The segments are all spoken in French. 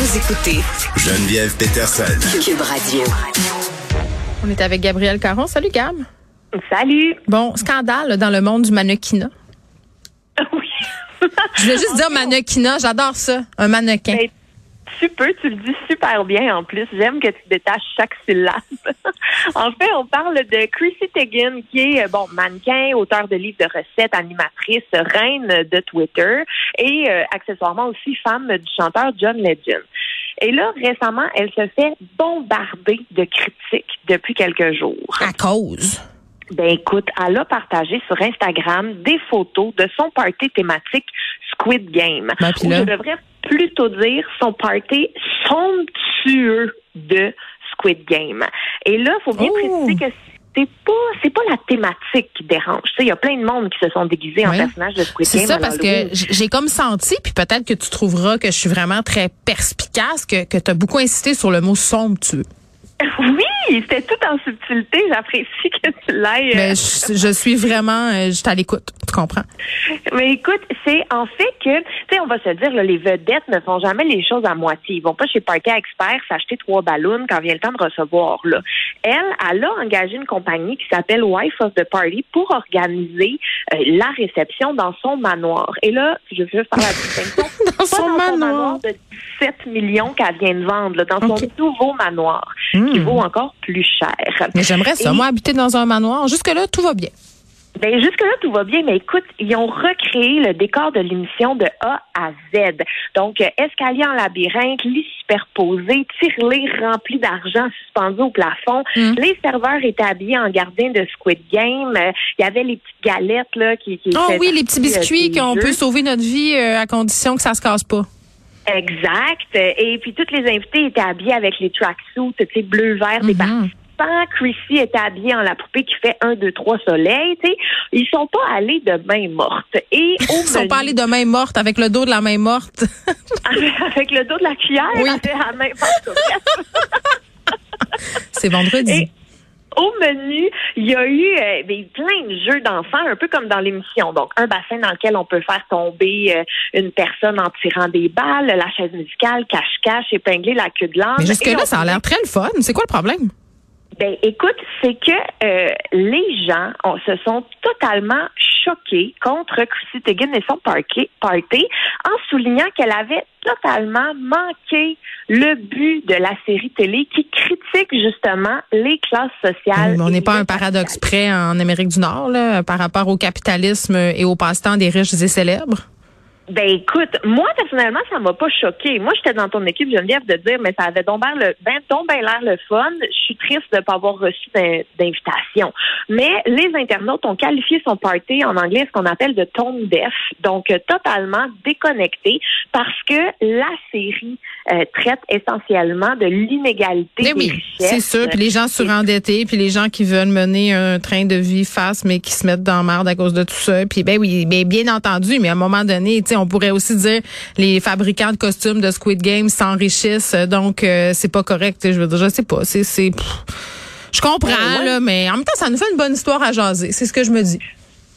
Vous écoutez Geneviève Peterson. Cube Radio. On est avec Gabrielle Caron. Salut Gab. Salut. Bon, scandale dans le monde du mannequinat. Oui. Je voulais juste dire mannequinat, j'adore ça, un mannequin. Ben, tu peux, tu le dis super bien en plus. J'aime que tu détaches chaque syllabe. en fait, on parle de Chrissy Teigen, qui est euh, bon mannequin, auteur de livres de recettes, animatrice, reine de Twitter et euh, accessoirement aussi femme du chanteur John Legend. Et là, récemment, elle se fait bombarder de critiques depuis quelques jours. À cause? Ben écoute, elle a partagé sur Instagram des photos de son party thématique Squid Game. Ben, je devrais plutôt dire son party somptueux de Squid Game. Et là, faut bien Oh! préciser que c'est pas c'est pas la thématique qui dérange. Il y a plein de monde qui se sont déguisés en personnages de Squid C'est Game. ça à parce que j'ai comme senti, puis peut-être que tu trouveras que je suis vraiment très perspicace, que, que tu as beaucoup insisté sur le mot somptueux. Oui, c'était tout en subtilité. J'apprécie que tu l'aies. euh, Mais je, je suis vraiment, euh, je suis à l'écoute, tu comprends? Mais écoute, c'est en fait que, tu sais, on va se dire, là, les vedettes ne font jamais les choses à moitié. Ils vont pas chez Party Expert s'acheter trois ballons quand vient le temps de recevoir. Là. Elle, elle a engagé une compagnie qui s'appelle Wife of the Party pour organiser euh, la réception dans son manoir. Et là, je veux faire la distinction. Dans pas son dans manoir. son manoir de 17 millions qu'elle vient de vendre, là, dans son nouveau manoir, qui vaut encore plus cher. Mais j'aimerais ça, Et- moi, habiter dans un manoir. Jusque-là, tout va bien. Ben jusque-là, tout va bien, mais écoute, ils ont recréé le décor de l'émission de A à Z. Donc, euh, escalier en labyrinthe, lit superposé, tirelire rempli d'argent suspendu au plafond. Mm. Les serveurs étaient habillés en gardien de Squid Game. Euh, Il y avait les petites galettes là qui, qui Oh oui, les petits euh, biscuits qu'on peut sauver notre vie euh, à condition que ça se casse pas. Exact. Et puis, toutes les invités étaient habillés avec les tracksuits, tu sais, bleu-vert des Mhm. participants. Chrissy était habillée en la poupée qui fait un, deux, trois soleils, tu sais. Ils sont pas allés de main morte. Et au Ils sont menu- pas allés de main morte avec le dos de la main morte. avec le dos de la cuillère Oui. à main. C'est vendredi. Et au menu, il y a eu euh, des- plein de jeux d'enfants, un peu comme dans l'émission. Donc, un bassin dans lequel on peut faire tomber euh, une personne en tirant des balles, la chaise musicale, cache-cache, épingler la queue de l'âne. Mais jusque-là, on ça a l'air très le fun. C'est quoi le problème? Ben, écoute, c'est que euh, gens on, se sont totalement choqués contre Chrissy Teigen et son party, en soulignant qu'elle avait totalement manqué le but de la série télé qui critique justement les classes sociales. Mais on n'est pas un paradoxe près en Amérique du Nord là, par rapport au capitalisme et au passe-temps des riches et célèbres? Ben écoute, moi personnellement, ça m'a pas choqué. Moi, j'étais dans ton équipe, Geneviève, de dire, mais ça avait donc bien le, ben, ben l'air le fun. Je suis triste de ne pas avoir reçu d'in- d'invitation. Mais les internautes ont qualifié son party en anglais ce qu'on appelle de tone deaf, donc euh, totalement déconnecté, parce que la série euh, traite essentiellement de l'inégalité Mais des oui, c'est sûr. Puis les gens surendettés, puis les gens qui veulent mener un train de vie face, mais qui se mettent dans merde à cause de tout ça. Puis ben oui, ben, bien entendu, mais à un moment donné, tu sais, on pourrait aussi dire les fabricants de costumes de Squid Game s'enrichissent, donc euh, c'est pas correct. Je veux dire, je sais pas. C'est, c'est, je comprends Ouais, ouais. là, mais en même temps, ça nous fait une bonne histoire à jaser. C'est ce que je me dis.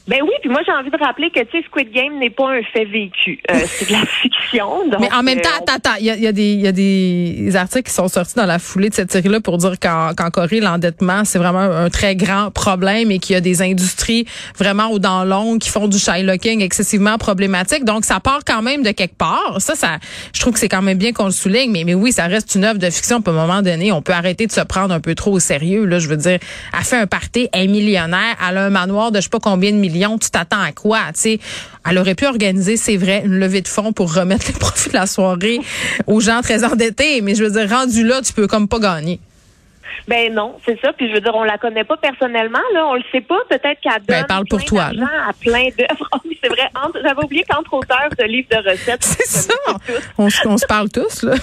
Ben oui, puis moi j'ai envie de rappeler que tu sais Squid Game n'est pas un fait vécu, Euh, c'est de la fiction. donc, Mais en même euh, temps, attends, attends, il y a, y, a des- y a des articles qui sont sortis dans la foulée de cette série-là pour dire qu'en qu'en Corée, l'endettement, c'est vraiment un très grand problème et qu'il y a des industries vraiment au dans l'ombre qui font du shylocking excessivement problématique. Donc, ça part quand même de quelque part. Ça, ça, je trouve que c'est quand même bien qu'on le souligne. Mais, mais oui, ça reste une œuvre de fiction. Puis à un moment donné, on peut arrêter de se prendre un peu trop au sérieux. Là, je veux dire, elle fait un party, elle est millionnaire, elle a un manoir de je sais pas combien de millions. Tu t'attends à quoi, sais? Elle aurait pu organiser, c'est vrai, une levée de fonds pour remettre les profits de la soirée aux gens très endettés. Mais je veux dire, rendu là, tu peux comme pas gagner. Ben non, c'est ça. Puis je veux dire, on la connaît pas personnellement, là. On le sait pas. Peut-être qu'elle donne Ben, parle pour plein toi, d'argent à plein d'œuvres. Oui, c'est vrai. J'avais oublié qu'entre auteurs de livres de recettes, C'est ça. on tous. On, se- on se parle tous, là.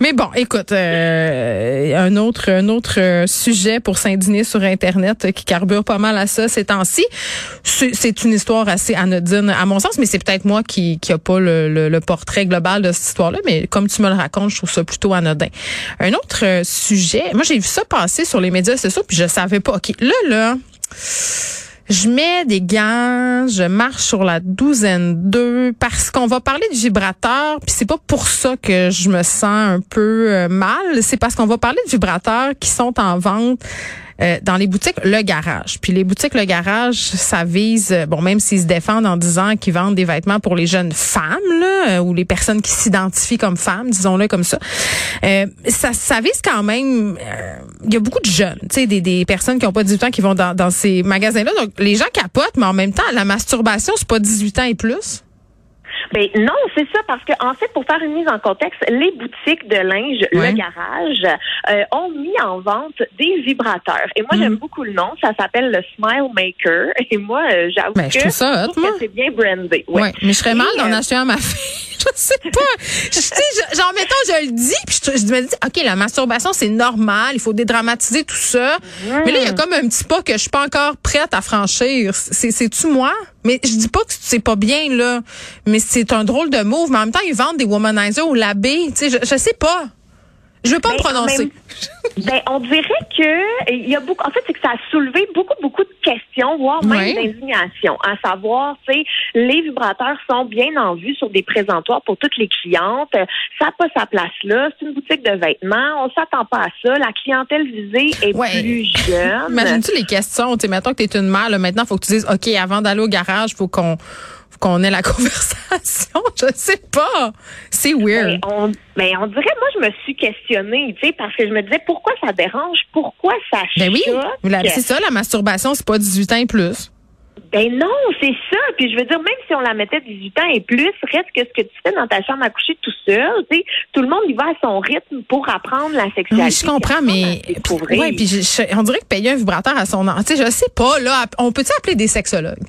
Mais bon, écoute, euh, un autre un autre euh, sujet pour s'indigner sur Internet qui carbure pas mal à ça ces temps-ci. C'est une histoire assez anodine à mon sens, mais c'est peut-être moi qui qui a pas le, le- le portrait global de cette histoire-là. Mais comme tu me le racontes, je trouve ça plutôt anodin. Un autre euh, sujet, moi j'ai vu ça passer sur les médias sociaux puis je savais pas. Ok, là là. Je mets des gants, je marche sur la douzaine d'eux parce qu'on va parler de vibrateurs, puis c'est pas pour ça que je me sens un peu euh, mal, c'est parce qu'on va parler de vibrateurs qui sont en vente euh, dans les boutiques Le Garage. Puis les boutiques Le Garage, ça vise, euh, bon, même s'ils se défendent en disant qu'ils vendent des vêtements pour les jeunes femmes, là, euh, ou les personnes qui s'identifient comme femmes, disons-le comme ça, euh, ça, ça vise quand même, euh, il y a beaucoup de jeunes, tu sais, des, des personnes qui n'ont pas 18 ans qui vont dans, dans ces magasins-là. Donc, les gens capotent, mais en même temps, la masturbation, c'est pas 18 ans et plus. Ben non, c'est ça, parce que en fait, pour faire une mise en contexte, les boutiques de linge, Ouais. le garage, euh, ont mis en vente des vibrateurs. Et moi, j'aime beaucoup le nom. Ça s'appelle le Smile Maker. Et moi, euh, j'avoue Ben, que c'est bien brandé. Ouais. Ouais. Mais je serais mal d'en euh, acheter un à ma fille. Je sais pas. Je- tu genre, mettons, je le dis, puis je, je me dis, OK, la masturbation, c'est normal. Il faut dédramatiser tout ça. Mais là, il y a comme un petit pas que je suis pas encore prête à franchir. C'est, c'est-tu moi? Mais je dis pas que c'est pas bien, là. Mais c'est un drôle de move. Mais en même temps, ils vendent des womanizers au labé. Tu sais, je, je sais pas. Je veux pas me Ben, en prononcer. Ben, on dirait que il y a beaucoup. En fait, c'est que ça a soulevé beaucoup, beaucoup de questions, voire même Ouais. d'indignation. À savoir, tu sais, les vibrateurs sont bien en vue sur des présentoirs pour toutes les clientes. Ça n'a pas sa place là. C'est une boutique de vêtements. On s'attend pas à ça. La clientèle visée est Ouais. plus jeune. Imagines-tu les questions? Tu sais, mettons que tu es une mère, là, maintenant, faut que tu dises, OK, avant d'aller au garage, faut qu'on qu'on ait la conversation. Je sais pas. C'est weird. Ben, on, ben, on dirait, moi, je me suis questionnée, tu sais, parce que je me disais, pourquoi ça dérange? Pourquoi ça Ben oui, choque? la- c'est ça, la masturbation, c'est pas 18 ans et plus. Ben non, c'est ça. Puis je veux dire, même si on la mettait 18 ans et plus, reste que ce que tu fais dans ta chambre à coucher tout seul, tu sais, tout le monde y va à son rythme pour apprendre la sexualité. Oui, je comprends, puis mais ouais, puis je- je- on dirait que payer un vibrateur à son âge, tu sais, je sais pas là, on peut-tu appeler des sexologues?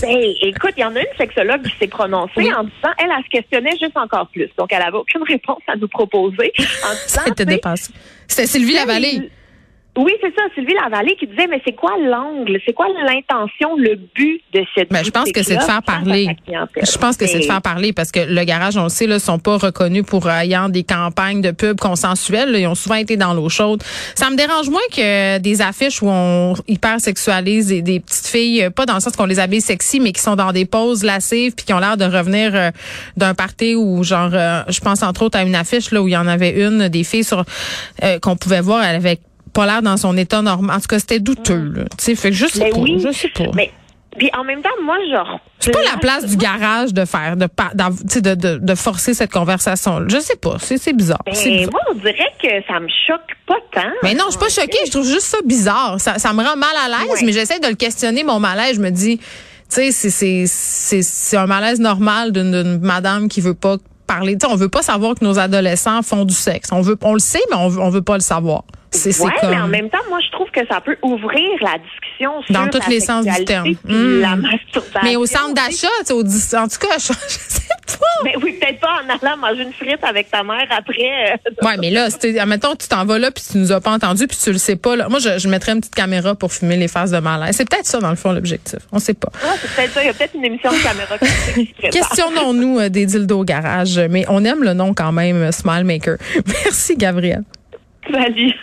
Ben, écoute, il y en a une sexologue qui s'est prononcée Oui. en disant, elle, elle se questionnait juste encore plus. Donc, elle avait aucune réponse à nous proposer. En Ça disant, sais, dépassé. C'était Sylvie Lavallée. Oui, c'est ça, Sylvie Lavallée qui disait, mais c'est quoi l'angle? C'est quoi l'intention, le but de cette Ben, je pense que c'est de faire parler. Je pense que c'est de faire parler parce que le garage, on le sait, là, sont pas reconnus pour ayant des campagnes de pub consensuelles. là. Ils ont souvent été dans l'eau chaude. Ça me dérange moins que des affiches où on hyper sexualise des, des petites filles, euh, pas dans le sens qu'on les habille sexy, mais qui sont dans des poses lascives puis qui ont l'air de revenir euh, d'un party où, genre, euh, je pense entre autres à une affiche là où il y en avait une des filles sur euh, qu'on pouvait voir, avait pas l'air dans son état normal. En tout cas, c'était douteux. Là. Tu sais, fait que je sais Ben pas. oui. Je sais pas. Mais puis en même temps, moi, genre. C'est pas la place du garage de faire, de, de, de, de forcer cette conversation. Je sais pas, c'est, c'est bizarre. Ben, bizarre. moi, on dirait que ça me choque pas tant. Mais non, je suis pas choquée, je trouve juste ça bizarre. Ça, ça me rend mal à l'aise, Ouais. mais j'essaie de le questionner, mon malaise. Je me dis, tu sais, c'est, c'est, c'est, c'est un malaise normal d'une, d'une madame qui veut pas parler. Tu sais, on veut pas savoir que nos adolescents font du sexe. On veut, on le sait, mais on veut, on veut pas le savoir. C'est, ouais, comme... mais en même temps, moi, je trouve que ça peut ouvrir la discussion sur Dans tous les sens du terme. puis Mm. la masturbation. mais au centre d'achat, tu sais, au, en tout cas, je, sais pas. Ben oui, peut-être pas en allant manger une frite avec ta mère après. euh, Ouais, mais là, admettons, tu t'en vas là, puis tu nous as pas entendu, puis tu le sais pas. Là. Moi, je, je mettrais une petite caméra pour filmer les phases de malaise. C'est peut-être ça, dans le fond, l'objectif. On sait pas. ouais, c'est peut-être ça. Il y a peut-être une émission de caméra qui. Questionnons-nous euh, des dildos au garage, mais on aime le nom quand même, euh, Smile Maker. Merci, Gabriel. Salut.